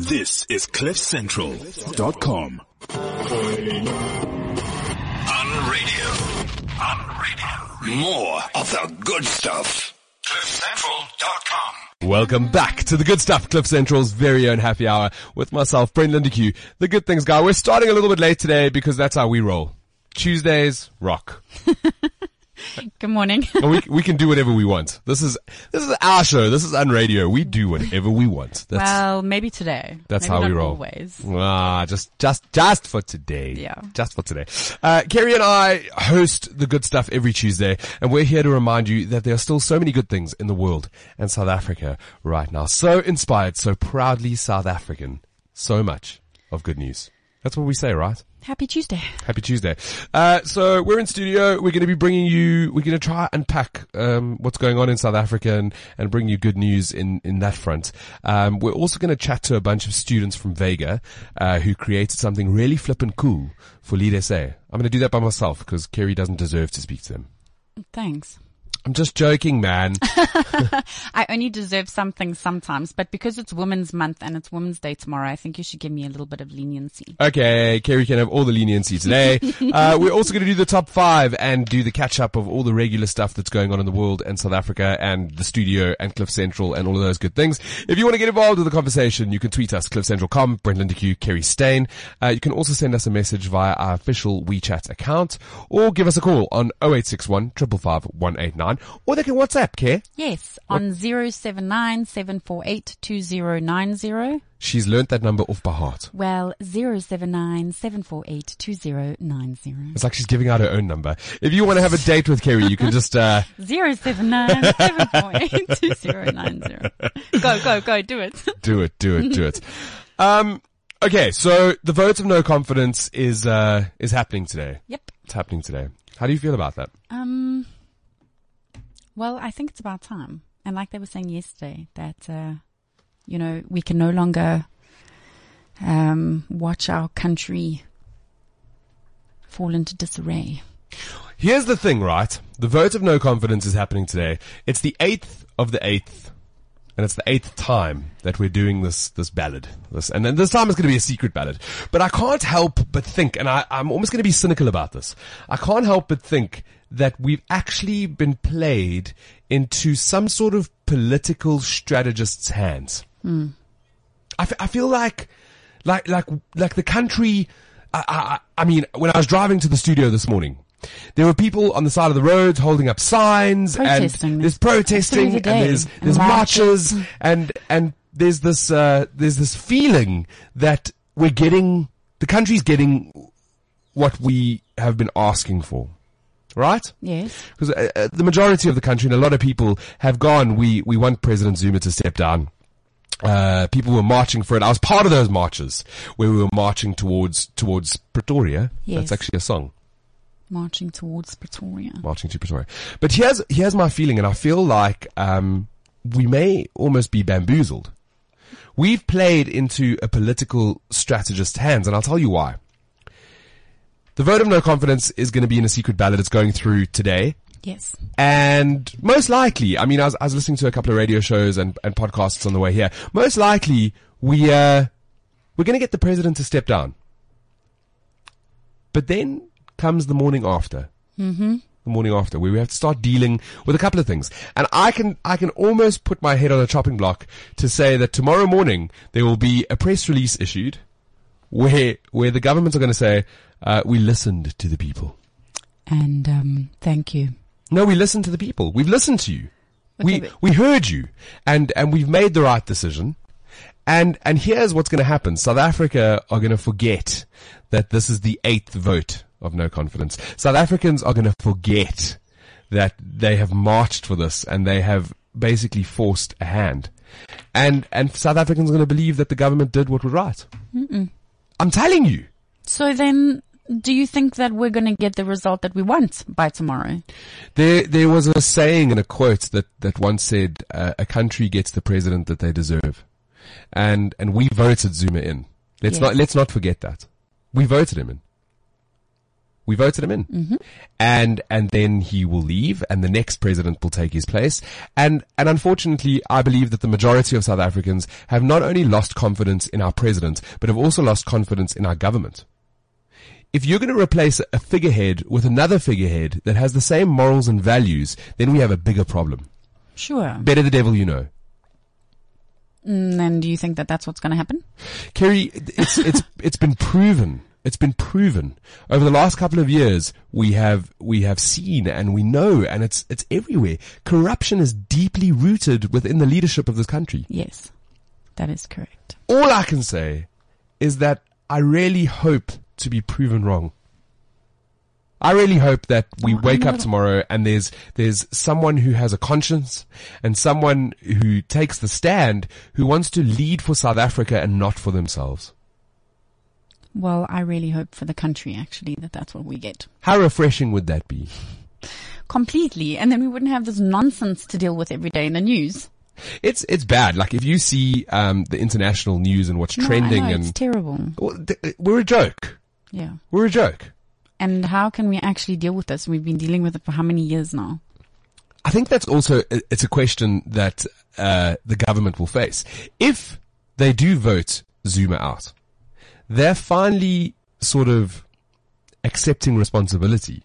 This is CliffCentral.com. On radio. On radio. More of the good stuff. CliffCentral.com. Welcome back to the good stuff, Cliff Central's very own happy hour with myself, Brent Lindeque, the good things guy. We're starting a little bit late today because that's how we roll. Tuesdays, rock. Good morning. We, we can do whatever we want. This is, this is our show. This is Unradio. We do whatever we want. That's, well, maybe today. that's Maybe how we roll. Always. Ah, just, just, just for today. Yeah. Just for today. Uh, Kerri and I host the good stuff every Tuesday, and we're here to remind you that there are still so many good things in the world and South Africa right now. So inspired, so proudly South African. So much of good news. That's what we say, right? Happy Tuesday. Happy Tuesday. Uh, so we're in studio. We're going to be bringing you, we're going to try unpack, um, what's going on in South Africa and, and bring you good news in, in that front. Um, we're also going to chat to a bunch of students from Vega, uh, who created something really flippin' cool for Lead SA. I'm going to do that by myself because Kerri doesn't deserve to speak to them. Thanks. I'm just joking, man. I only deserve something sometimes, but because it's Women's Month and it's Women's Day tomorrow, I think you should give me a little bit of leniency. Okay, Kerri can have all the leniency today. Uh, we're also going to do the top five and do the catch up of all the regular stuff that's going on in the world and South Africa and the studio and Cliff Central and all of those good things. If you want to get involved with the conversation, you can tweet us, cliffcentral.com, Brent Lindeque, Kerri Stain. Uh, you can also send us a message via our official WeChat account or give us a call on 0861 555 189 or they can WhatsApp, Care. Yes, on 079 748 She's learnt that number off by heart. Well, 079 It's like she's giving out her own number. If you want to have a date with Kerri, you can just, uh, 079 748 Go, go, go, do it. do it, do it, do it. Um, okay, so the vote of no confidence is uh, is happening today. Yep. It's happening today. How do you feel about that? Um, well, I think it's about time. And like they were saying yesterday, that, uh, you know, we can no longer, um, watch our country fall into disarray. Here's the thing, right? The vote of no confidence is happening today. It's the eighth of the eighth, and it's the eighth time that we're doing this this ballot. This, and then this time it's going to be a secret ballot. But I can't help but think, and I, I'm almost going to be cynical about this. I can't help but think that we've actually been played into some sort of political strategist's hands. I, f- I feel like, like, like, like the country. I, I, I mean, when I was driving to the studio this morning, there were people on the side of the roads holding up signs, Protesting. and there's protesting, Through and the day. there's And marches. marches, and and there's this uh, there's this feeling that we're getting the country's getting what we have been asking for, right? Yes. because uh, uh, the majority of the country and a lot of people have gone. We we want President Zuma to step down. Uh, people were marching for it. I was part of those marches where we were marching towards towards Pretoria. Yes. That's actually a song, Marching towards Pretoria. marching to Pretoria. But here's here's my feeling, and I feel like um, we may almost be bamboozled. We've played into a political strategist's hands, and I'll tell you why. The vote of no confidence is going to be in a secret ballot. It's going through today. Yes. And most likely, I mean, I was, I was listening to a couple of radio shows and, and podcasts on the way here. Most likely, we, uh, we're going to get the president to step down. But then comes the morning after. Mm-hmm. The morning after, where we have to start dealing with a couple of things. And I can, I can almost put my head on a chopping block to say that tomorrow morning there will be a press release issued where, where the governments are going to say, uh, we listened to the people. And, um, thank you. No, we listened to the people. We've listened to you. we Okay, but- we heard you, and and we've made the right decision. And and here's what's going to happen: South Africa are going to forget that this is the eighth vote of no confidence. South Africans are going to forget that they have marched for this and they have basically forced a hand. And and South Africans are going to believe that the government did what was right. I'm telling you. So then, do you think that we're going to get the result that we want by tomorrow? There, there was a saying and a quote that, that once said, uh, "A country gets the president that they deserve," and and we voted Zuma in. Let's Yes. not let's not forget that we voted him in. We voted him in. And, and then he will leave and the next president will take his place. And, and unfortunately, I believe that the majority of South Africans have not only lost confidence in our president, but have also lost confidence in our government. If you're going to replace a figurehead with another figurehead that has the same morals and values, then we have a bigger problem. Sure. Better the devil you know. Mm, And do you think that that's what's going to happen? Kerri, it's it's it's been proven. It's been proven over the last couple of years. We have we have seen and we know, and it's it's everywhere. Corruption is deeply rooted within the leadership of this country. Yes, that is correct. All I can say is that I really hope to be proven wrong. I really hope that we Oh, wake up tomorrow and there's there's someone who has a conscience and someone who takes the stand who wants to lead for South Africa and not for themselves. Well, I really hope for the country actually that that's what we get How refreshing would that be? completely, and then we wouldn't have this nonsense to deal with every day in the news. It's it's bad. Like if you see um, the international news and what's No, trending, know, it's terrible. We're a joke. Yeah. We're a joke. And how can we actually deal with this? We've been dealing with it for how many years now? I think that's also it's a question that uh, the government will face if they do vote Zuma out. They're finally sort of accepting responsibility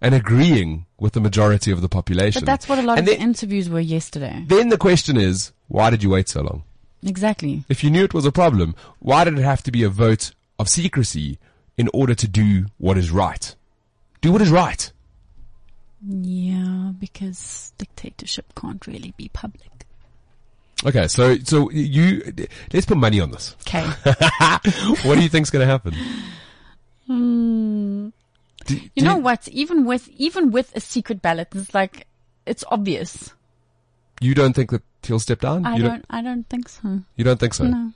and agreeing with the majority of the population. But that's what a lot And of then, the interviews were yesterday. then the question is, why did you wait so long? Exactly. If you knew it was a problem, why did it have to be a vote of secrecy in order to do what is right? Do what is right. Yeah, because dictatorship can't really be public. Okay, so so you let's put money on this. Okay. what do you think's going to happen? Hmm. Do- You do know what? Even with even with a secret ballot, it's like it's obvious. You don't think that he'll step down? I you don't. I don't think so. You don't think so? No.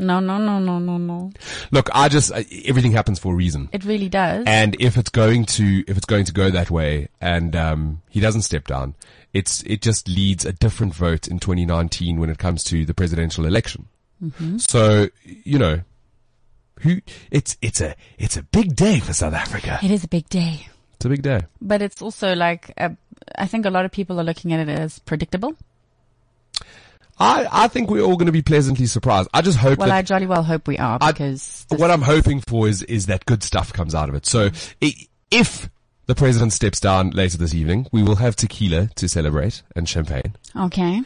No, no, no, no, no, no. Look, I just everything happens for a reason. It really does. And if it's going to if it's going to go that way, and um, he doesn't step down, it's it just leads a different vote in 2019 when it comes to the presidential election. Mm-hmm. So you know, who it's it's a it's a big day for South Africa. it is a big day, It's a big day. but it's also like a, I think a lot of people are looking at it as predictable. I I think we're all going to be pleasantly surprised. I just hope Well, I jolly well hope we are because this- what I'm hoping for is is that good stuff comes out of it. So i- if the president steps down later this evening, we will have tequila to celebrate and champagne. okay.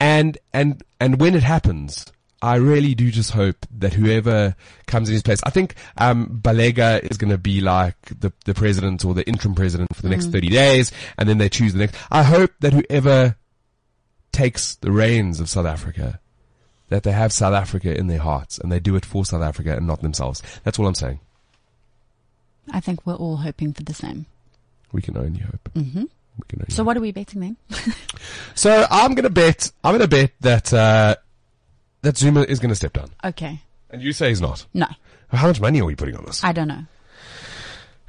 And and and when it happens, I really do just hope that whoever comes in his place, I think um, Baleka is going to be like the the president or the interim president for the next thirty days, and then they choose the next. I hope that whoever takes the reins of South Africa, that they have South Africa in their hearts and they do it for South Africa and not themselves. That's all I'm saying. I think we're all hoping for the same. We can only hope. hmm We can only So what are we betting then? So I'm gonna bet. I'm gonna bet that uh, that Zuma is gonna step down, Okay. and you say he's not. No, How much money are we putting on this? I don't know.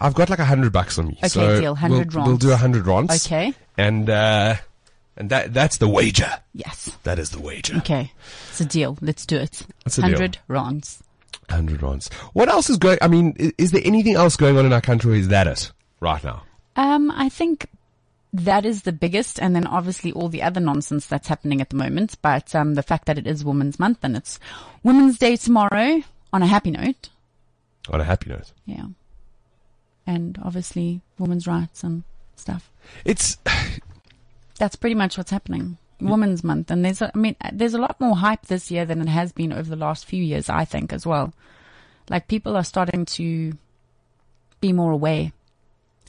I've got like a hundred bucks on me. Okay, so deal, 100 we'll, We'll do a hundred ronds. Okay. And uh, and that that's the wager. Yes. That is the wager. Okay. It's a deal. Let's do it. That's a deal. 100 rounds. Hundred ronds. What else is going? I mean, is, is there anything else going on in our country? Or is that it right now? Um, I think that is the biggest, and then obviously all the other nonsense that's happening at the moment. But um, the fact that it is Women's Month and it's Women's Day tomorrow, on a happy note, On a happy note, yeah, and obviously women's rights and stuff. it's That's pretty much what's happening. Women's Month, and there's, a, I mean, there's a lot more hype this year than it has been over the last few years. I think as well. Like people are starting to be more aware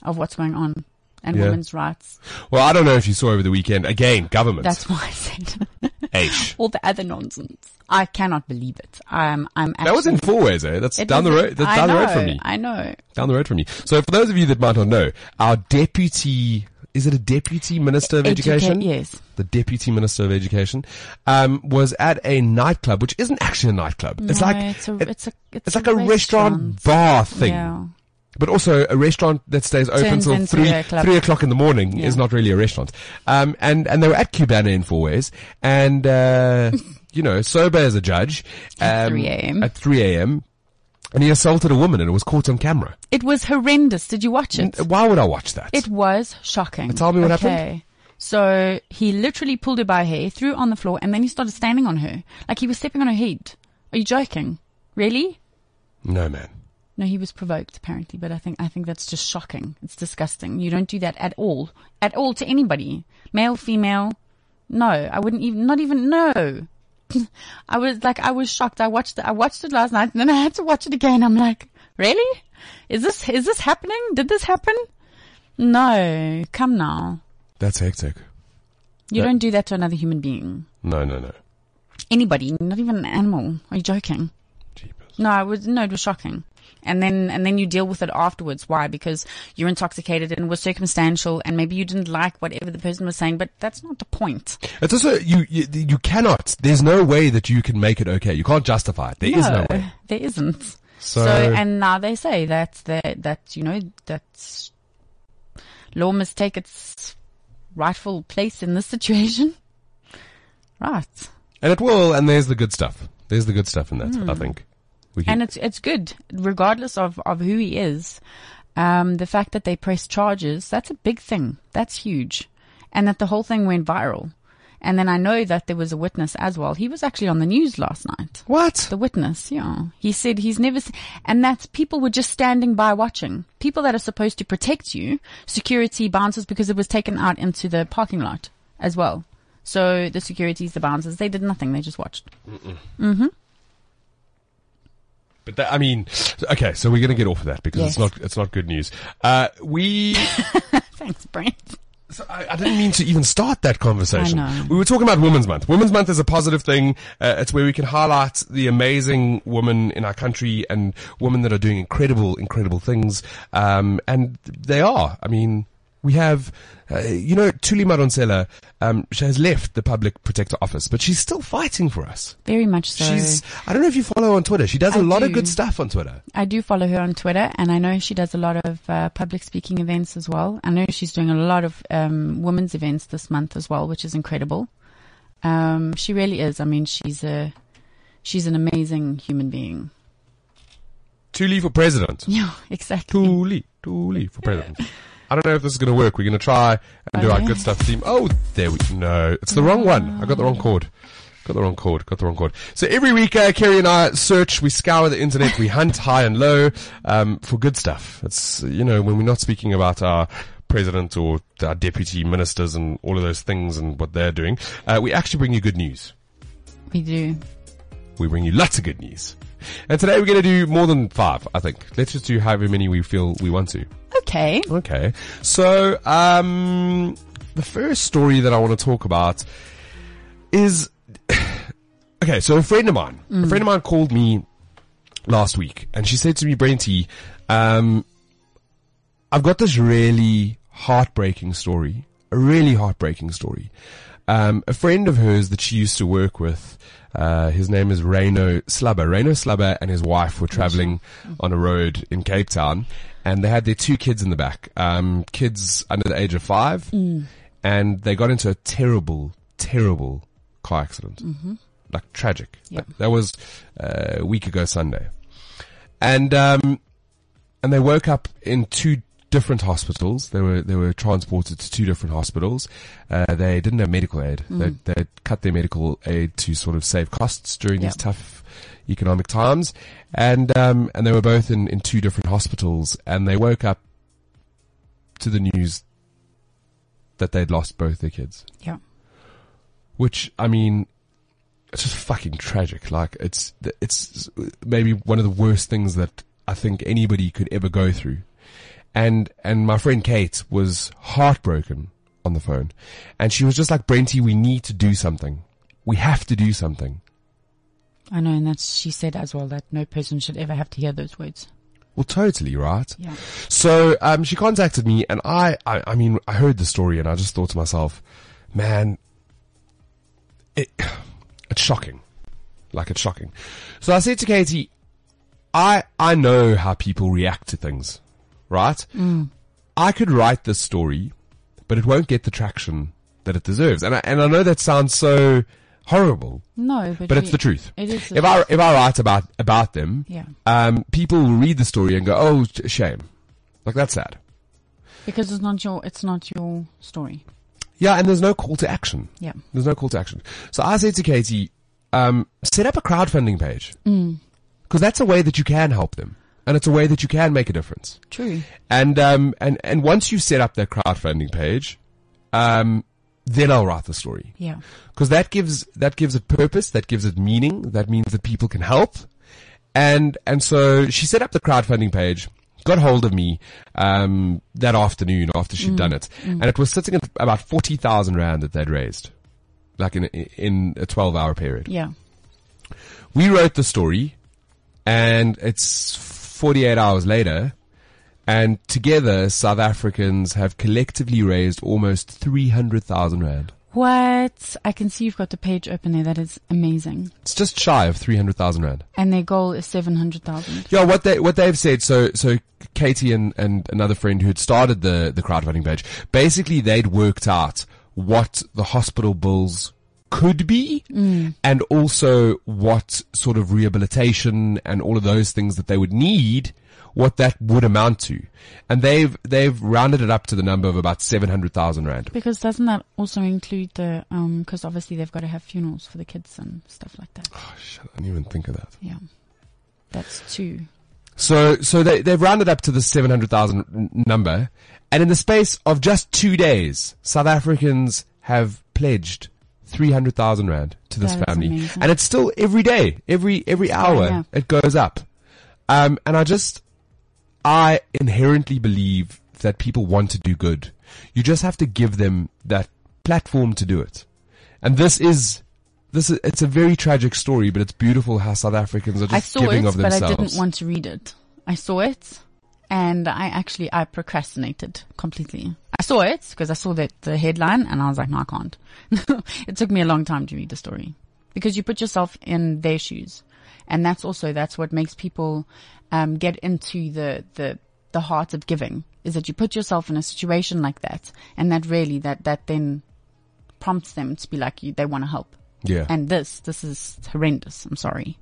of what's going on and Yeah. women's rights. well. I don't know if you saw over the weekend. Again, government. That's why I said H. all the other nonsense. I cannot believe it. I'm, I'm actually, That was in four ways, eh? That's down the road. That's I down the road from me. I know. Down the road from me. So for those of you that might not know, our deputy, is it a deputy minister of Educa- education? yes. The deputy minister of education, um, was at a nightclub, which isn't actually a nightclub. it's like, it's a, it- it's a, it's, it's like a restaurant bar thing. Yeah. But also a restaurant that stays open till three, three o'clock in the morning Yeah. is not really a restaurant. Um, and, and they were at Cubana in Fourways and, uh, you know, sober as a judge. At um, 3 a.m.. At 3 a.m. and he assaulted a woman, and it was caught on camera. It was horrendous. Did you watch it? Why would I watch that? It was shocking. Tell me what okay. happened. So he literally pulled her by her hair, threw her on the floor, and then he started standing on her. Like he was stepping on her head. Are you joking? Really? no, man. No, he was provoked apparently, but I think I think that's just shocking. It's disgusting. You don't do that at all. At all to anybody. Male, female. No, I wouldn't even not even no. I was like I was shocked. I watched it I watched it last night and then I had to watch it again. I'm like, Really? Is this is this happening? Did this happen? No. Come now. That's hectic. You That- don't do that to another human being. No, no, no. Anybody, not even an animal. Are you joking? Jeepers. No, it was no, it was shocking. And then and then you deal with it afterwards. Why? Because you're intoxicated and it was circumstantial, and maybe you didn't like whatever the person was saying. But that's not the point. It's also you, you. You cannot. There's no way that you can make it okay. You can't justify it. There is no way. there isn't. So, So, and now they say that that that you know that law must take its rightful place in this situation. Right. and it will. And there's the good stuff. There's the good stuff in that. I hmm. think. And it's it's good, regardless of, of who he is. Um, the fact that they press charges, that's a big thing. That's huge. And that the whole thing went viral. And then I know that there was a witness as well. He was actually on the news last night. what? The witness, yeah. He said he's never, se- and that's people were just standing by watching. People that are supposed to protect you, security bouncers, because it was taken out into the parking lot as well. So the securities, the bouncers, they did nothing. They just watched. But that, I mean, okay. So we're gonna get off of that because it's not. It's not good news. Uh, we. Thanks, Brent. So I, I didn't mean to even start that conversation. We were talking about Women's Month. Women's Month is a positive thing. Uh, it's where we can highlight the amazing women in our country and women that are doing incredible, incredible things. Um, and they are. I mean, we have, uh, you know, Thuli Madonsela, um, she has left the public protector office, but she's still fighting for us. Very much so. She's, I don't know if you follow her on Twitter. She does a I lot of good stuff on Twitter. I do follow her on Twitter, and I know she does a lot of uh, public speaking events as well. I know she's doing a lot of um, women's events this month as well, which is incredible. Um, she really is. I mean, she's a she's an amazing human being. Thuli for president. Yeah, exactly. Thuli, Thuli for president. I don't know if this is going to work. We're going to try and do our good stuff theme. Oh, there we go. no, it's the wrong one. I got the wrong chord. Got the wrong chord. Got the wrong chord. So every week, uh, Kerri and I search, we scour the internet, we hunt high and low um, for good stuff. It's you know when we're not speaking about our president or our deputy ministers and all of those things and what they're doing, uh, we actually bring you good news. We do. We bring you lots of good news. And today we're going to do more than five, I think. Let's just do however many we feel we want to. Okay. Okay. So, um, the first story that I want to talk about is, okay, so a friend of mine, a friend of mine called me last week and she said to me, Brenty, um, I've got this really heartbreaking story, a really heartbreaking story. Um, a friend of hers that she used to work with, uh, his name is Reno Slubber. Reno Slubber and his wife were traveling on a road in Cape Town and they had their two kids in the back, um, kids under the age of five and they got into a terrible, terrible car accident. Like tragic. Yeah. Like, that was uh, a week ago Sunday. And, um, and they woke up in two different hospitals. They were they were transported to two different hospitals. Uh, they didn't have medical aid. They they cut their medical aid to sort of save costs during these tough economic times, and um, and they were both in in two different hospitals. And they woke up to the news that they'd lost both their kids Yeah. which I mean, it's just fucking tragic. Like it's it's maybe one of the worst things that I think anybody could ever go through. And and my friend Kate was heartbroken on the phone, and she was just like, "Brenty, we need to do something. We have to do something." I know, and that's she said as well that no person should ever have to hear those words. Well, totally right. Yeah. So um, she contacted me, and I, I, I mean, I heard the story, and I just thought to myself, man, it, it's shocking. Like it's shocking. So I said to Katie, I, I know how people react to things, right? I could write this story, but it won't get the traction that it deserves. And I, and I know that sounds so horrible, No, but, but it's we- the truth. It is. the If I if I write about about them, Yeah. um, people will read the story and go, "Oh, shame," like that's sad. because it's not your it's not your story. Yeah, and there's no call to action. Yeah. There's no call to action. So I said to Katie, um, set up a crowdfunding page Mm. because that's a way that you can help them, and it's a way that you can make a difference. True. And um, and and once you set up that crowdfunding page, um, then I'll write the story Yeah. because that gives that gives it purpose, that gives it meaning, that means that people can help, and and so she set up the crowdfunding page, got hold of me um, that afternoon after she'd done it, and it was sitting at about forty thousand rand that they'd raised, like in in a twelve hour period. Yeah. We wrote the story, and it's forty eight hours later. And together, South Africans have collectively raised almost 300,000 Rand. What? I can see you've got the page open there. That is amazing. It's just shy of 300,000 Rand. And their goal is seven hundred thousand. Yeah, what they what they've said. So so Katie and and another friend who had started the the crowdfunding page, basically they'd worked out what the hospital bills could be, and also what sort of rehabilitation and all of those things that they would need. What that would amount to, and they've they've rounded it up to the number of about seven hundred thousand rand. Because doesn't that also include the um? Because obviously they've got to have funerals for the kids and stuff like that. Oh, shit, I didn't even think of that. Yeah. That's two. So, so they, they've rounded up to the 700,000 number. And in the space of just two days, South Africans have pledged 300,000 rand to this That family. And it's still every day, every, every hour, yeah. it goes up. Um, and I just, I inherently believe that people want to do good. You just have to give them that platform to do it. And this is, this is, it's a very tragic story, but it's beautiful how South Africans are I just saw giving it, of but. I didn't want to read it. I saw it, and I actually I procrastinated completely. I saw it because I saw that the headline, and I was like, no, I can't. it took me a long time to read the story because you put yourself in their shoes, and that's also that's what makes people um, get into the the the heart of giving is that you put yourself in a situation like that, and that really that that then prompts them to be like you. They want to help. yeah. And this, this is horrendous. I'm sorry.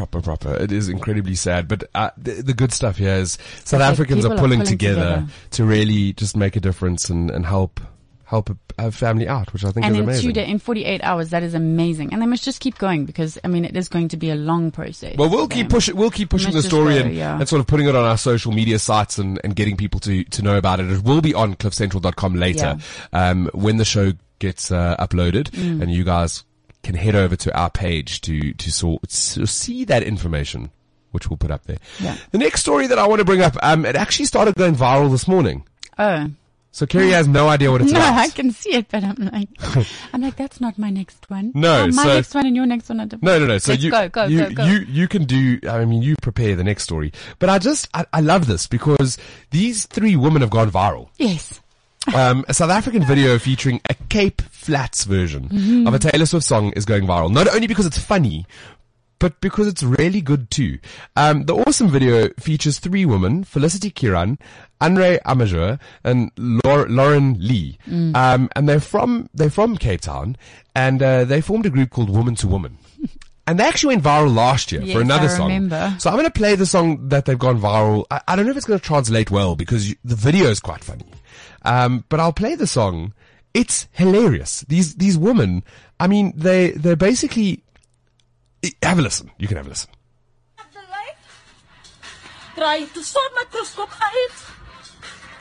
Proper, proper. It is incredibly sad, but uh, the, the good stuff here is South like Africans are people are pulling, pulling together, together. to really just make a difference and, and help help a, a family out, which I think and is in amazing. two day, in 48 hours, that is amazing. And they must just keep going because, I mean, it is going to be a long process. well, we'll keep pushing. We'll keep pushing the story go, and, yeah. and sort of putting it on our social media sites and, and getting people to, to know about it. It will be on cliffcentral.com later um, when the show gets uh, uploaded, Mm. and you guys can head over to our page to to sort to see that information, which we'll put up there. Yeah. The next story that I want to bring up, um, it actually started going viral this morning. Oh. So Kerri has no idea what it's No, about. I can see it, but I'm like, I'm like, that's not my next one. No, Oh, my so- next one and your next one are different. No, no, no. So Let's you, go, go, you, go, go. you, you can do, I mean, you prepare the next story. But I just, I, I love this because these three women have gone viral. Yes. Um, a South African video featuring a Cape Flats version Mm-hmm. of a Taylor Swift song is going viral. Not only because it's funny, but because it's really good too. Um, the awesome video features three women, Felicity Kiran, Andre Amajur, and Lau- Lauren Lee. Mm. Um, and they're from, they're from Cape Town, and, uh, they formed a group called Woman to Woman. And they actually went viral last year Yes, for another I song. So I'm going to play the song that they've gone viral. I, I don't know if it's going to translate well because you, the video is quite funny. Um, but I'll play the song. It's hilarious. These, these women, I mean, they, they're basically, have a listen. You can have a listen. Try to sort my microscope out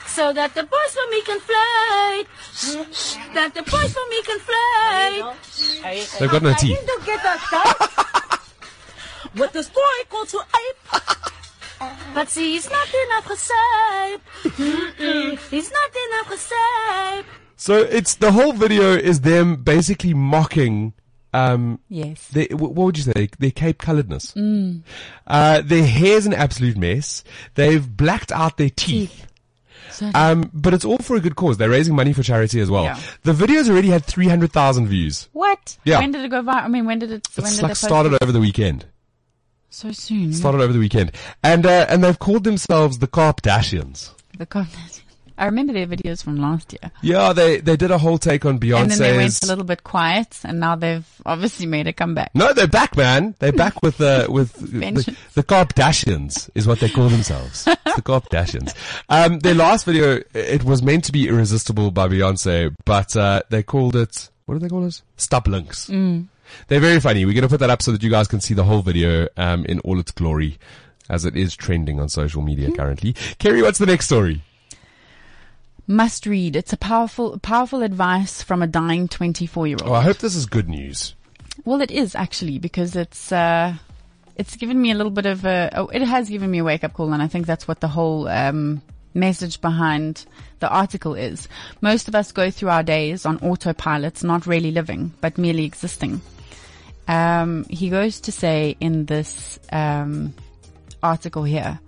so that the boys for me can fly. That the boys for me can fly. They've got no I teeth. need to get a with this boy called to ape. But see, he's not enough gesape. Mm-mm. He's not enough gesape. So it's, the whole video is them basically mocking, um, Yes. They, what would you say? Their Cape coloredness. Uh, their hair's an absolute mess. They've blacked out their teeth. So, Um, but it's all for a good cause. They're raising money for charity as well. Yeah. The video's already had 300,000 views. what? Yeah. When did it go viral? I mean, when did it, when did like started it? over the weekend. So soon. Started over the weekend. And, uh, and they've called themselves the Kardashians. The content. I remember their videos from last year. Yeah, they, they did a whole take on Beyonce. And then they went a little bit quiet and now they've obviously made a comeback. No, they're back, man. They're back with the with the, the Kardashians is what they call themselves. the Kardashians. Um, their last video, it was meant to be irresistible by Beyonce, but uh, they called it what do they call it? Stop links. They're very funny. We're going to put that up so that you guys can see the whole video um, in all its glory, as it is trending on social media currently. Kerri, what's the next story? Must read. It's a powerful, powerful advice from a dying 24 year old. Oh. I hope this is good news. Well, it is actually because it's, uh, it's given me a little bit of a, oh, it has given me a wake up call and I think that's what the whole, um, message behind the article is. Most of us go through our days on autopilots, not really living, but merely existing. Um, he goes to say in this, um, article here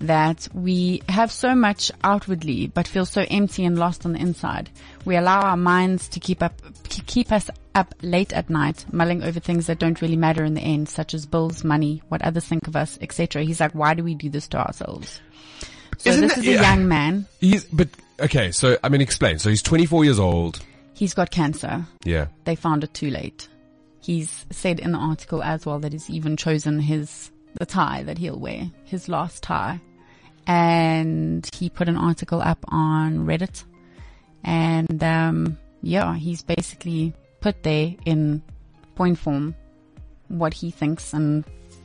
that we have so much outwardly but feel so empty and lost on the inside. We allow our minds to keep up, keep us up late at night, mulling over things that don't really matter in the end, such as bills, money, what others think of us, etc. He's like, why do we do this to ourselves? So Isn't this that- is a yeah. young man. He's, but, okay, so, I mean, explain. So he's 24 years old. He's got cancer. Yeah. They found it too late. He's said in the article as well that he's even chosen his, the tie that he'll wear, his last tie. And he put an article up on Reddit. And, um, yeah, he's basically put there in point form what he thinks and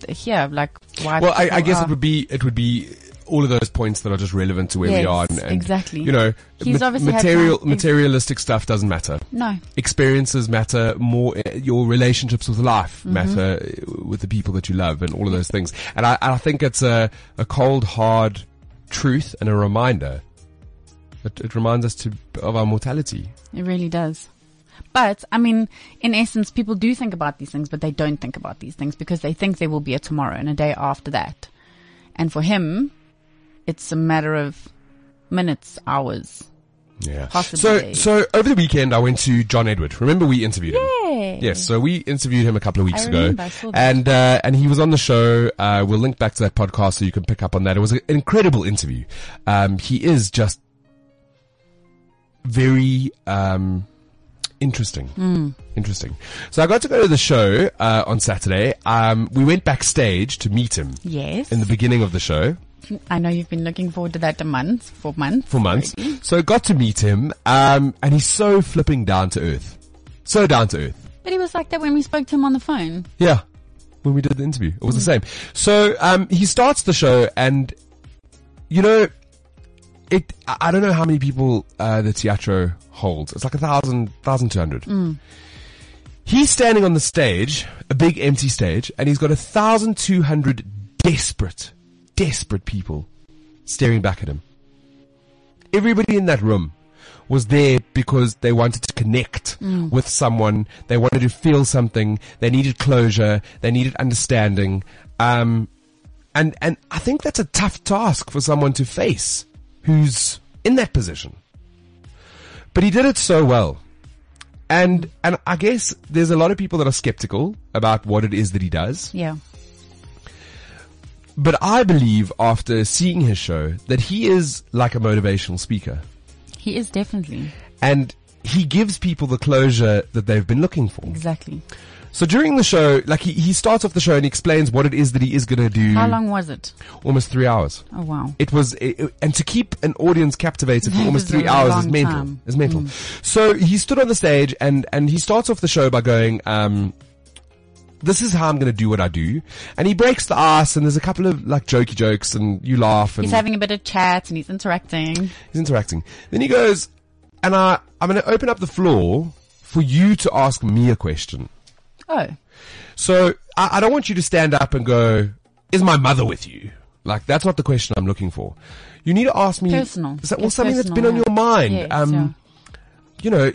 here, like, why. Well, I, I guess are- it would be, it would be all of those points that are just relevant to where we are. And, and, exactly. You know, He's ma- obviously material, materialistic stuff doesn't matter. No. Experiences matter more. uh, Your relationships with life Mm-hmm. matter uh, with the people that you love and all of those things. And I, I think it's a, a cold, hard truth and a reminder. It, it reminds us to, of our mortality. It really does. But, I mean, in essence, people do think about these things, but they don't think about these things because they think there will be a tomorrow and a day after that. And for him, it's a matter of minutes, hours. Yeah. Possibly. So, so over the weekend, I went to John Edward. Remember we interviewed him? Yeah. Yes, so we interviewed him a couple of weeks I ago, remember, I saw that. and uh, and he was on the show. Uh, we'll link back to that podcast so you can pick up on that. It was an incredible interview. Um, he is just very um, interesting. Hmm. Interesting. So I got to go to the show uh, on Saturday. Um, we went backstage to meet him Yes. in the beginning of the show. I know you've been looking forward to that a month, for months. for months. already. So got to meet him, um, and he's so flipping down to earth. So down to earth. But he was like that when we spoke to him on the phone. Yeah. When we did the interview. It was the same. So, um, he starts the show and, you know, it, I I don't know how many people, uh, the teatro holds. It's like a thousand, thousand two hundred. He's standing on the stage, a big empty stage, and he's got a thousand two hundred desperate, desperate people staring back at him. Everybody in that room was there because they wanted to connect with someone. They wanted to feel something. They needed closure. They needed understanding. Um, and, and I think that's a tough task for someone to face who's in that position. But he did it so well. And, and I guess there's a lot of people that are skeptical about what it is that he does. Yeah. But I believe after seeing his show that he is like a motivational speaker. He is definitely. and he gives people the closure that they've been looking for. Exactly. So during the show, like he, he starts off the show and he explains what it is that he is going to do. How long was it? Almost three hours. Oh, wow. It was, it, and to keep an audience captivated for almost three hours is mental. time. Is mental. So he stood on the stage and, and he starts off the show by going, um, this is how I'm going to do what I do. And he breaks the ice and there's a couple of like jokey jokes and you laugh and He's having a bit of chat and he's interacting. He's interacting. Then he goes, and I, I'm going to open up the floor for you to ask me a question. Oh. So I, I don't want you to stand up and go, is my mother with you? Like that's not the question I'm looking for. You need to ask me Personal. Is that, well, It's something that's been personal, on your mind? Yes, um, yeah. You know,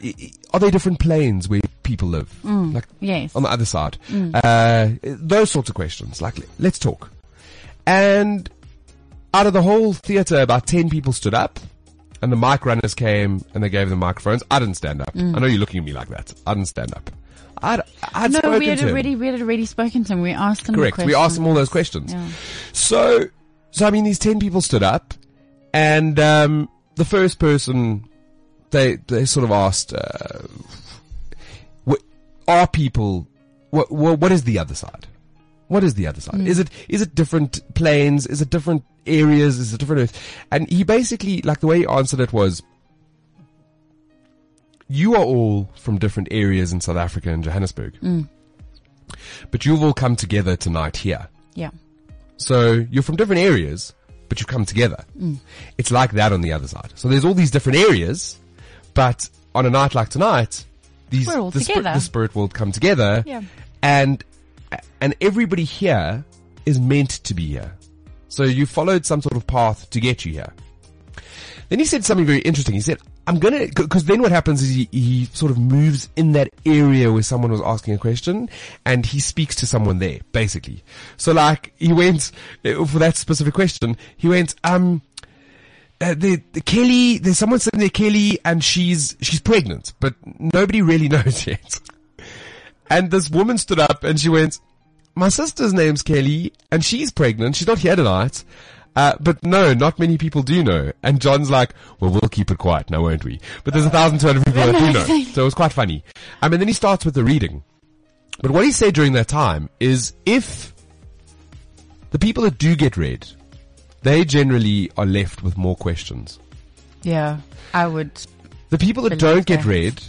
are there different planes where people live? Mm. Like Yes. on the other side. Uh, those sorts of questions. Like, let's talk. And out of the whole theater, about 10 people stood up and the mic runners came and they gave them microphones. I didn't stand up. I know you're looking at me like that. I didn't stand up. I'd, I'd Mm. No, we had already we had already spoken to him. We asked him. Correct. We asked him all those questions. Yeah. So, so I mean, these 10 people stood up and, um, the first person they they sort of asked, uh, what, are people? What, what what is the other side? What is the other side? Hmm. Is it is it different planes? Is it different areas? Is it different Earth? And he basically like the way he answered it was. You are all from different areas in South Africa and Johannesburg. Hmm. But you've all come together tonight here. Yeah. So you're from different areas, but you've come together. Hmm. It's like that on the other side. So there's all these different areas, but on a night like tonight, these the, together. the spirit world come together, Yeah. and and everybody here is meant to be here. So you followed some sort of path to get you here. Then he said something very interesting. He said, I'm gonna, cause then what happens is he, he sort of moves in that area where someone was asking a question and he speaks to someone there, basically. So like, he went, for that specific question, he went, um, uh, the, the Kelly, there's someone sitting there, Kelly, and she's, she's pregnant, but nobody really knows yet. And this woman stood up and she went, my sister's name's Kelly and she's pregnant. She's not here tonight. Uh, but no, not many people do know. And John's like, well, we'll keep it quiet now, won't we? But there's a thousand two hundred people that do know. So it was quite funny. Um, and then he starts with the reading. But what he said during that time is if the people that do get read, they generally are left with more questions. Yeah. I would. The people that don't get that. read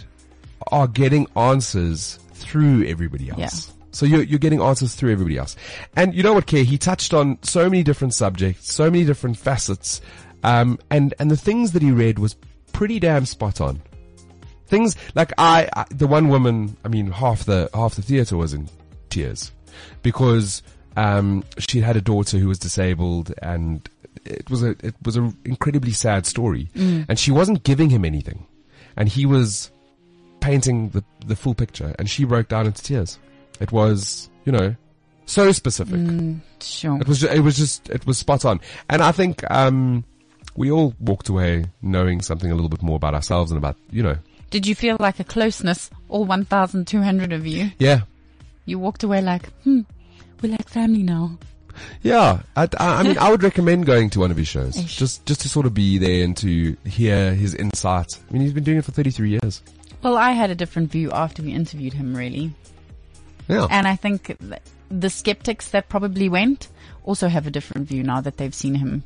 are getting answers through everybody else. Yeah. So you're, you're getting answers through everybody else. And you know what, Kay? He touched on so many different subjects, so many different facets. Um, and, and the things that he read was pretty damn spot on. Things like I, I the one woman, I mean, half the, half the theater was in tears because, um, she had a daughter who was disabled and it was a, it was an incredibly sad story. And she wasn't giving him anything. And he was painting the, the full picture and she broke down into tears. It was, you know, so specific. Sure. It was, it was just, it was spot on. And I think, um, we all walked away knowing something a little bit more about ourselves and about, you know, Did you feel like a closeness, all 1,200 of you? yeah, You walked away like, hmm, we're like family now. Yeah, I, I mean, I would recommend going to one of his shows, Ish. just just to sort of be there and to hear his insight. I mean, he's been doing it for 33 years. Well, I had a different view after we interviewed him, really. Yeah, And I think the skeptics that probably went also have a different view now that they've seen him.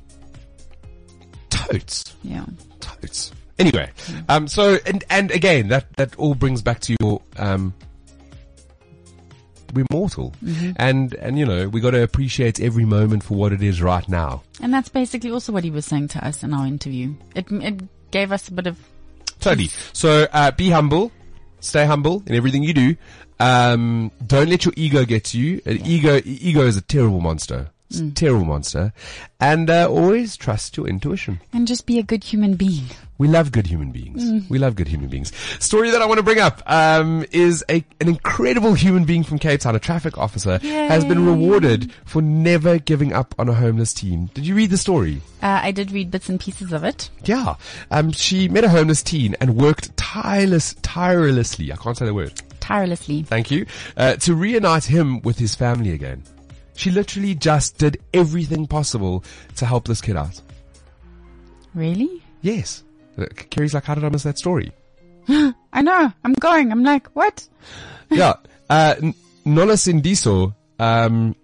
totes, Yeah. totes. Anyway, um, so and and again, that that all brings back to your um, we're mortal, and and you know we got to appreciate every moment for what it is right now. And that's basically also what he was saying to us in our interview. It, it gave us a bit of, Totally. So uh, be humble, stay humble in everything you do. Um, don't let your ego get to you. An ego ego is a terrible monster. A terrible monster. And uh, always trust your intuition. and just be a good human being. We love good human beings. We love good human beings. Story that I want to bring up um, is a an incredible human being from Cape Town, a traffic officer, has been rewarded for never giving up on a homeless teen. Did you read the story? Uh, I did read bits and pieces of it. Yeah. Um, she met a homeless teen and worked tireless, tirelessly. I can't say the word. Tirelessly. Thank you. Uh, to reunite him with his family again. She literally just did everything possible to help this kid out. Really? Yes. Kerri's like, how did I miss that story? I know. I'm going. I'm like, what? yeah. Uh, Nola Sindiso, um,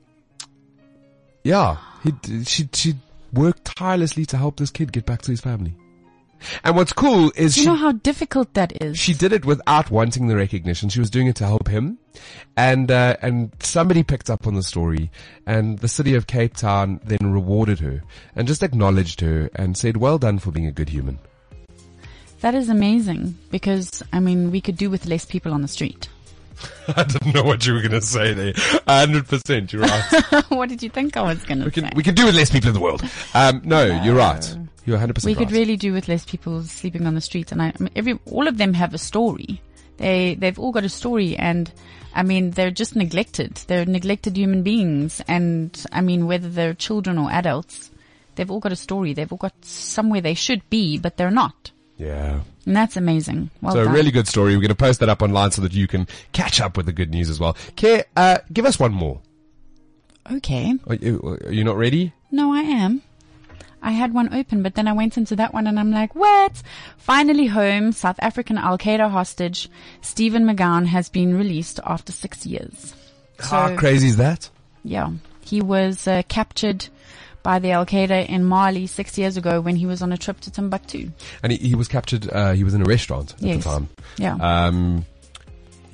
yeah, he, she, she worked tirelessly to help this kid get back to his family. And what's cool is Do she, you know how difficult that is? she did it without wanting the recognition. She was doing it to help him. And, uh, and somebody picked up on the story and the city of Cape Town then rewarded her and just acknowledged her and said, well done for being a good human. that is amazing because, I mean, we could do with less people on the street. I didn't know what you were going to say there. 100%, you're right. what did you think I was going to say? can, we can do with less people in the world. Um, no, you're right. You're 100% we right. could really do with less people sleeping on the streets and I, I mean, every all of them have a story they they've all got a story and i mean they're just neglected they're neglected human beings and i mean whether they're children or adults they've all got a story they've all got somewhere they should be but they're not yeah. and that's amazing well So a really good story. We're going to post that up online so that you can catch up with the good news as well. Care, uh, give us one more. okay Are you, are you not ready? no i am I had one open, but then I went into that one and I'm like, what? Finally home, South African Al Qaeda hostage Stephen McGowan has been released after six years. How crazy is that? Yeah. He was uh, captured by the Al Qaeda in Mali six years ago when he was on a trip to Timbuktu. And he, he was captured. Uh, he was in a restaurant at Yes. the time. Yeah. Um,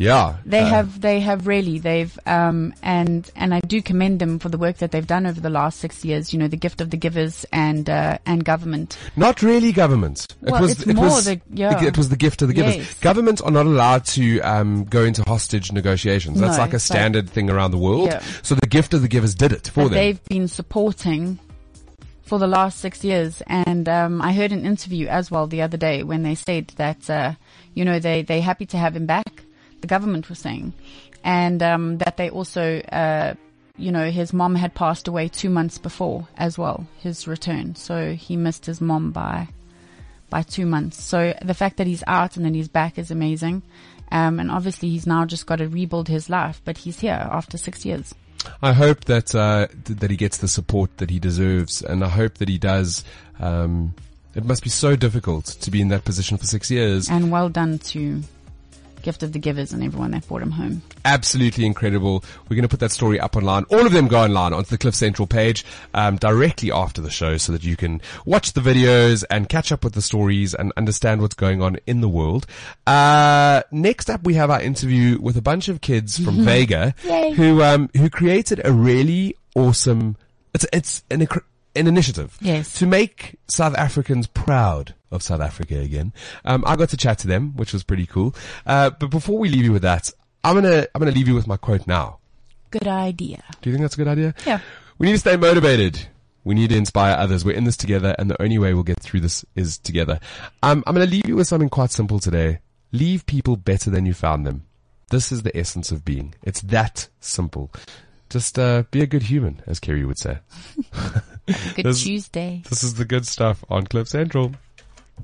yeah. They uh, have, they have really, they've, um, and, and I do commend them for the work that they've done over the last six years, you know, the gift of the givers and, uh, and government. Not really government. It Well, was, it's it more was, the- yeah. it was the gift of the givers. Yes. Governments are not allowed to um, go into hostage negotiations. That's No, like a but- standard thing around the world. Yeah. So the gift of the givers did it for that them. they've been supporting for the last six years. And um, I heard an interview as well the other day when they said that uh, you know they they're happy to have him back. The government was saying, and um, that they also. Uh, you know, his mom had passed away two months before as well, his return. So he missed his mom by, by two months. So the fact that he's out and then he's back is amazing. Um, and obviously he's now just got to rebuild his life, but he's here after six years. I hope that uh, th- that he gets the support that he deserves, and I hope that he does. Um, it must be so difficult to be in that position for six years. And well done to Gift of the Givers and everyone that brought him home. Absolutely incredible. We're going to put that story up online. All of them go online onto the Cliff Central page um, directly after the show, so that you can watch the videos and catch up with the stories and understand what's going on in the world. Uh, next up, we have our interview with a bunch of kids from Vega Yay. who um, who created a really awesome. It's it's an an initiative Yes. to make South Africans proud of South Africa again. Um, I got to chat to them, which was pretty cool. Uh, but before we leave you with that, I'm gonna I'm gonna leave you with my quote now. Good idea. Do you think that's a good idea? Yeah. We need to stay motivated. We need to inspire others. We're in this together, and the only way we'll get through this is together. Um, I'm going to leave you with something quite simple today. Leave people better than you found them. This is the essence of being. It's that simple. Just uh, be a good human, as Kerri would say. Good This- Tuesday. This is the good stuff on Cliff Central.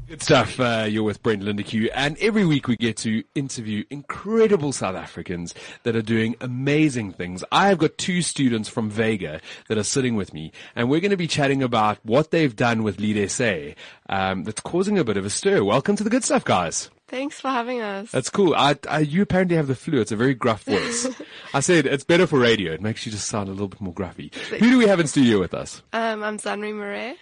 Good stuff. Uh, you're with Brent Lindeque, and every week we get to interview incredible South Africans that are doing amazing things. I have got two students from Vega that are sitting with me, and we're going to be chatting about what they've done with Lead SA um, that's causing a bit of a stir. Welcome to the good stuff, guys. Thanks for having us. That's cool. I, I, you apparently have the flu. It's a very gruff voice. I said it's better for radio. It makes you just sound a little bit more gruffy. Who do we have in studio with us? Um, I'm Zanri Murray.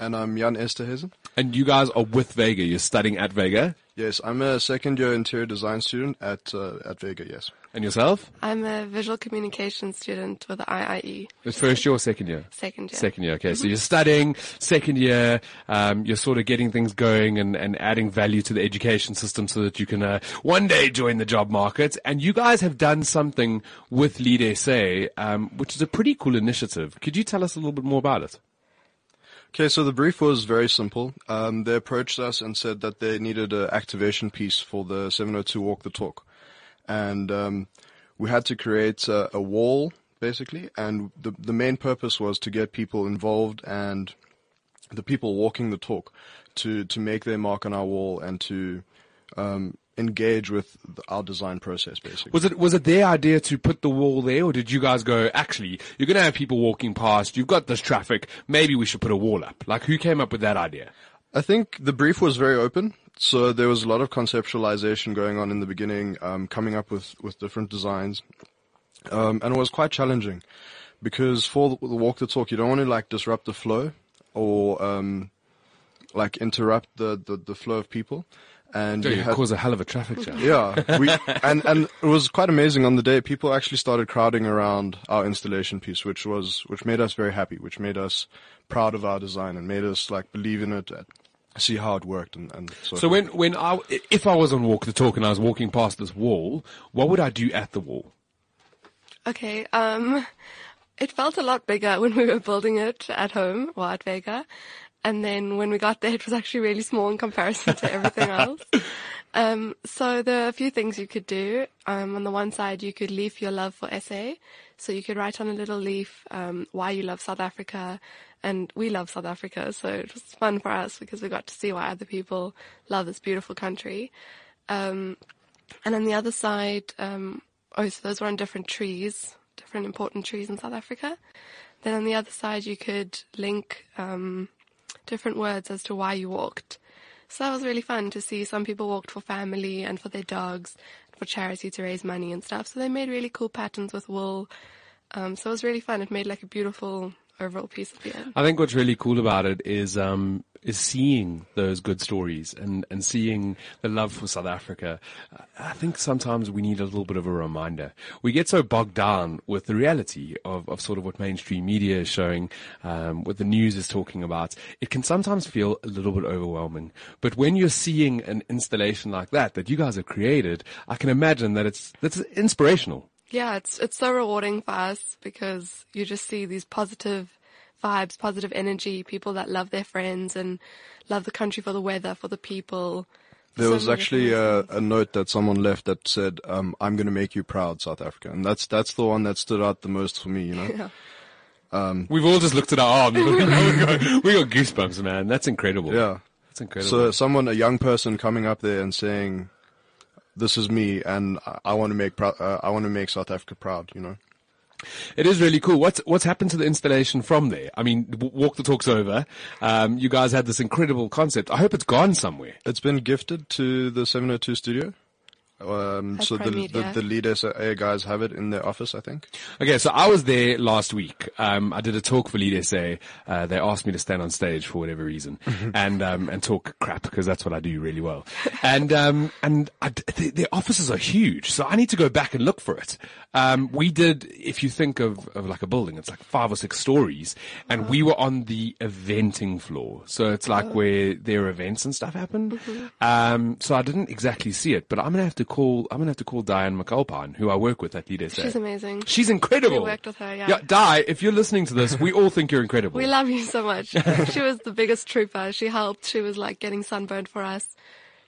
And I'm Jan Esterhuizen. And you guys are with Vega. You're studying at Vega. Yes, I'm a second year interior design student at uh, at Vega. Yes, And yourself? I'm a visual communication student with the IIE. It's first year or second year? Second year. Second year, okay. So you're studying, second year, um, you're sort of getting things going and, and adding value to the education system so that you can uh, one day join the job market. And you guys have done something with Lead SA, um, which is a pretty cool initiative. Could you tell us a little bit more about it? Okay, so the brief was very simple. Um, they approached us and said that they needed an activation piece for the 702 Walk the Talk. And um, we had to create a, a wall, basically, and the, the main purpose was to get people involved and the people walking the talk to, to make their mark on our wall and to um, engage with the, our design process, basically. Was it was it their idea to put the wall there, or did you guys go? Actually, you're going to have people walking past. You've got this traffic. Maybe we should put a wall up. Like, who came up with that idea? I think the brief was very open, so there was a lot of conceptualization going on in the beginning, um, coming up with, with different designs, um, and it was quite challenging because for the, the walk the talk, you don't want to like disrupt the flow or um, like interrupt the, the, the flow of people, and you You had cause a hell of a traffic jam. yeah, we and and it was quite amazing on the day. People actually started crowding around our installation piece, which was which made us very happy, which made us proud of our design and made us like believe in it, and see how it worked, and and so. So when when I if I was on walk the talk and I was walking past this wall, what would I do at the wall? Okay. Um, it felt a lot bigger when we were building it at home or at Vega. And then when we got there, it was actually really small in comparison to everything else. Um, so there are a few things you could do. Um, on the one side, you could leaf your love for SA. So you could write on a little leaf, um, why you love South Africa. And we love South Africa. So it was fun for us because we got to see why other people love this beautiful country. Um, and on the other side, um, oh, so those were on different trees, different important trees in South Africa. Then on the other side, you could link um, different words as to why you walked. So that was really fun to see some people walked for family and for their dogs, for charity to raise money and stuff. So they made really cool patterns with wool. Um, so it was really fun. It made like a beautiful overall piece at the end. I think what's really cool about it is um, is seeing those good stories and, and seeing the love for South Africa. I think sometimes we need a little bit of a reminder. We get so bogged down with the reality of, of sort of what mainstream media is showing, um, what the news is talking about. It can sometimes feel a little bit overwhelming. But when you're seeing an installation like that that you guys have created, I can imagine that it's that's inspirational. Yeah, it's it's so rewarding for us because you just see these positive vibes, positive energy, people that love their friends and love the country for the weather, for the people. There So was actually a, a note that someone left that said, um, "I'm going to make you proud, South Africa," and that's that's the one that stood out the most for me. You know, We've all just looked at our arms. we, got, we got goosebumps, man. That's incredible. yeah. That's incredible. So someone, a young person, coming up there and saying, "This is me, and I- I want to make prou- uh, I want to make South Africa proud." You know. It is really cool. What's what's happened to the installation from there? I mean, walk the talk's over. Um, you guys had this incredible concept. I hope it's gone somewhere. It's been gifted to the 702 studio. Um, so the, Prime the Media. the lead SA guys have it in their office, I think. Okay, so I was there last week. Um, I did a talk for Lead SA. Uh, they asked me to stand on stage for whatever reason and um, and talk crap because that's what I do really well. And um, and I d the, the offices are huge, so I need to go back and look for it. Um, we did, if you think of, of like a building, it's like five or six stories, and we were on the eventing floor. So it's like where their events and stuff happen. Um, so I didn't exactly see it, but I'm gonna have to call. I'm gonna have to call Diane McAlpine, who I work with at Lead She's amazing. She's incredible. We worked with her, yeah. Yeah, Di, if you're listening to this, we all think you're incredible. We love you so much. she was the biggest trooper. She helped. She was like getting sunburned for us.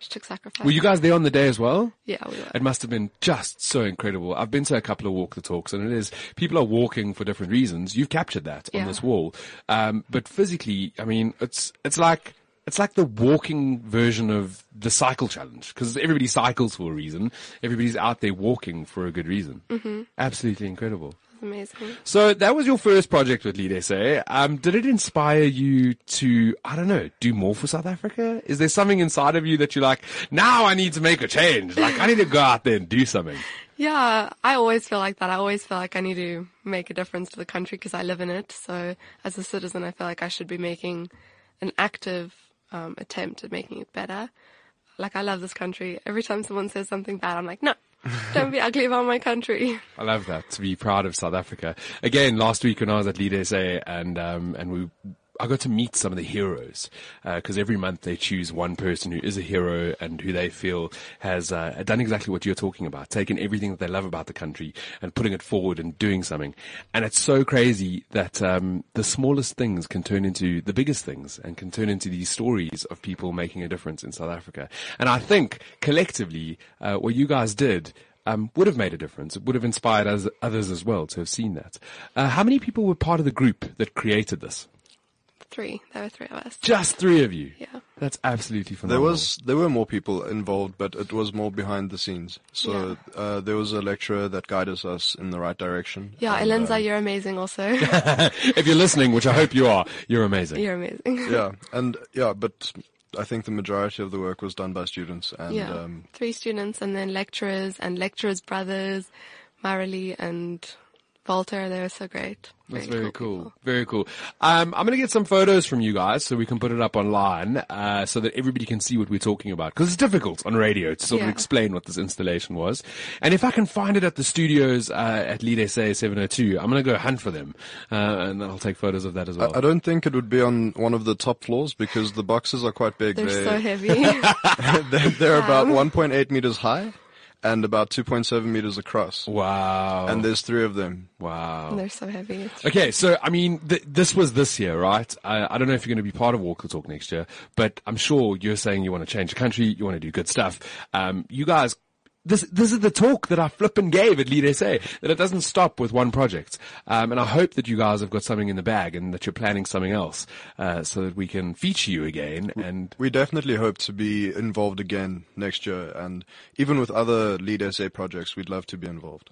She took sacrifice. Were you guys there on the day as well? Yeah, we were. It must have been just so incredible. I've been to a couple of walk the talks and it is, people are walking for different reasons. You've captured that on Yeah. this wall. Um, but physically, I mean, it's, it's like, it's like the walking version of the cycle challenge because everybody cycles for a reason. Everybody's out there walking for a good reason. Mm-hmm. Absolutely incredible. Amazing. So that was your first project with Lead SA. Um, did it inspire you to, I don't know, do more for South Africa? Is there something inside of you that you're like, now I need to make a change? Like, I need to go out there and do something. Yeah, I always feel like that. I always feel like I need to make a difference to the country because I live in it. So as a citizen, I feel like I should be making an active um, attempt at making it better. Like I love this country. Every time someone says something bad, I'm like, no, don't be ugly about my country. I love that to be proud of South Africa. Again, last week when I was at Lead SA and, um, and we, I got to meet some of the heroes because every month they choose one person who is a hero and who they feel has uh, done exactly what you're talking about, taken everything that they love about the country and putting it forward and doing something. And it's so crazy that um, the smallest things can turn into the biggest things and can turn into these stories of people making a difference in South Africa. And I think collectively, uh, what you guys did um, would have made a difference. It would have inspired us, others as well to have seen that. Uh, how many people were part of the group that created this? Three. There were three of us. Just three of you. Yeah. That's absolutely phenomenal. There was there were more people involved, but it was more behind the scenes. So uh, there was a lecturer that guided us in the right direction. Yeah, and, Elenza, um, you're amazing also. if you're listening, which I hope you are, you're amazing. you're amazing. yeah, and yeah, but I think the majority of the work was done by students, and Yeah. um, Three students and then lecturers and lecturers' brothers, Marilee and Walter. They were so great. That's very cool. people. Very cool. Um, I'm going to get some photos from you guys so we can put it up online uh, so that everybody can see what we're talking about. Because it's difficult on radio to sort of explain what this installation was. And if I can find it at the studios uh, at Lead SA 702, I'm going to go hunt for them. Uh, and I'll take photos of that as well. I, I don't think it would be on one of the top floors because the boxes are quite big. They're They're, so heavy. they're, they're about 1.8 meters high and about 2.7 meters across. wow. And there's three of them. wow. They're so heavy. Okay, so I mean, th- this was this year, right? I, I don't know if you're going to be part of Walk the Talk next year, but I'm sure you're saying you want to change the country, you want to do good stuff. Um, you guys, this this is the talk that I flippin' gave at Lead SA, that it doesn't stop with one project. Um, and I hope that you guys have got something in the bag and that you're planning something else, uh, so that we can feature you again. And We definitely hope to be involved again next year, and even with other Lead SA projects, we'd love to be involved.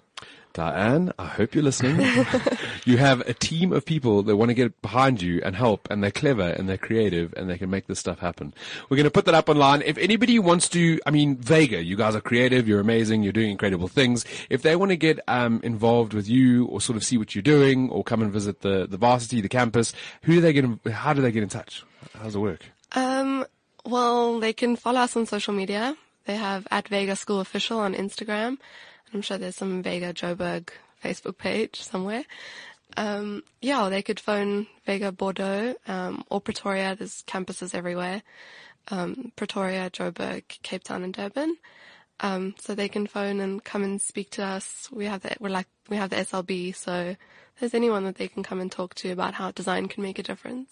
Diane, I hope you're listening. you have a team of people that want to get behind you and help, and they're clever and they're creative and they can make this stuff happen. We're going to put that up online. If anybody wants to, I mean, Vega, you guys are creative, you're amazing, you're doing incredible things. If they want to get um, involved with you or sort of see what you're doing or come and visit the, the varsity, the campus, who do they get? In, how do they get in touch? How does it work? Um, well, they can follow us on social media. They have at Vega School Official on Instagram. I'm sure there's some Vega Joburg Facebook page somewhere. Um, yeah, or they could phone Vega Bordeaux um, or Pretoria. There's campuses everywhere. Um, Pretoria, Joburg, Cape Town, and Durban. Um, so they can phone and come and speak to us. We have the we're like we have the SLB, so there's anyone that they can come and talk to about how design can make a difference.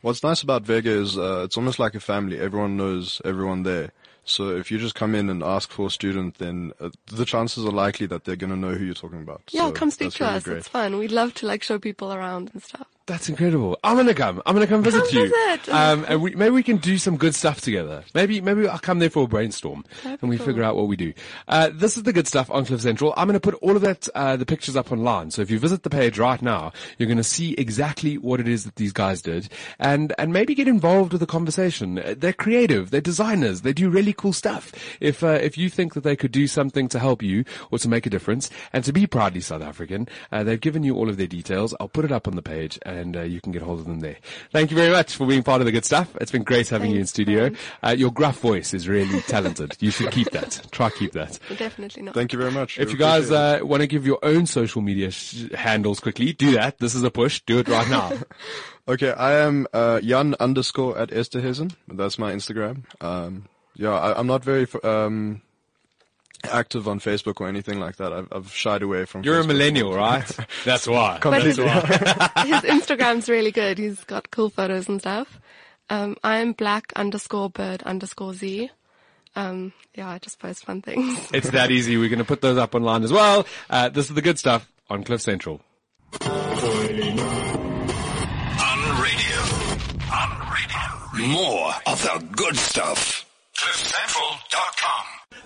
What's nice about Vega is uh, it's almost like a family. Everyone knows everyone there. So if you just come in and ask for a student, then uh, the chances are likely that they're going to know who you're talking about. Yeah, So come speak to really us. Great. It's fun. We'd love to like show people around and stuff. That's incredible. I'm gonna come. I'm gonna come visit Come you. visit. Um, and we, maybe we can do some good stuff together. Maybe, maybe I'll come there for a brainstorm That'd and we cool. figure out what we do. Uh, this is the good stuff on Cliff Central. I'm gonna put all of that, uh, the pictures up online. So if you visit the page right now, you're gonna see exactly what it is that these guys did and, and maybe get involved with the conversation. Uh, They're creative. They're designers. They do really cool stuff. If, uh, if you think that they could do something to help you or to make a difference and to be proudly South African, uh, they've given you all of their details. I'll put it up on the page and uh, you can get hold of them there. Thank you very much for being part of the good stuff. It's been great having you in studio. Uh, your gruff voice is really talented. You should keep that. Try keep that. Definitely not. Thank you very much. If We you guys uh, want to give your own social media sh- handles quickly, do that. This is a push. Do it right now. Okay, I am uh, Jan underscore at Esterhuizen. That's my Instagram. Um, yeah, I, I'm not very um, active on Facebook or anything like that. I've, I've shied away from. You're a millennial, right? That's why. But his, That's why. his Instagram's really good. He's got cool photos and stuff. Um, I am black underscore bird underscore z. Um, yeah, I just post fun things. It's that easy. We're going to put those up online as well. Uh, this is the good stuff on Cliff Central. On radio. On radio. More of the good stuff. CliffCentral.com.